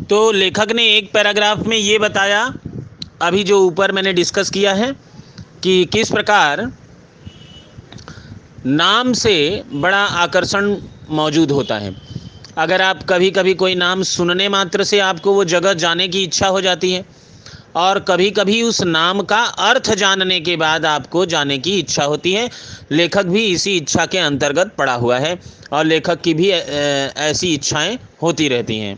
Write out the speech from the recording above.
तो लेखक ने एक पैराग्राफ में ये बताया, अभी जो ऊपर मैंने डिस्कस किया है, कि किस प्रकार नाम से बड़ा आकर्षण मौजूद होता है। अगर आप कभी कभी कोई नाम सुनने मात्र से आपको वो जगह जाने की इच्छा हो जाती है, और कभी कभी उस नाम का अर्थ जानने के बाद आपको जाने की इच्छा होती है, लेखक भी इसी इच्छा के अंतर्गत पड़ा हुआ है, और लेखक की भी ऐसी इच्छाएँ होती रहती हैं।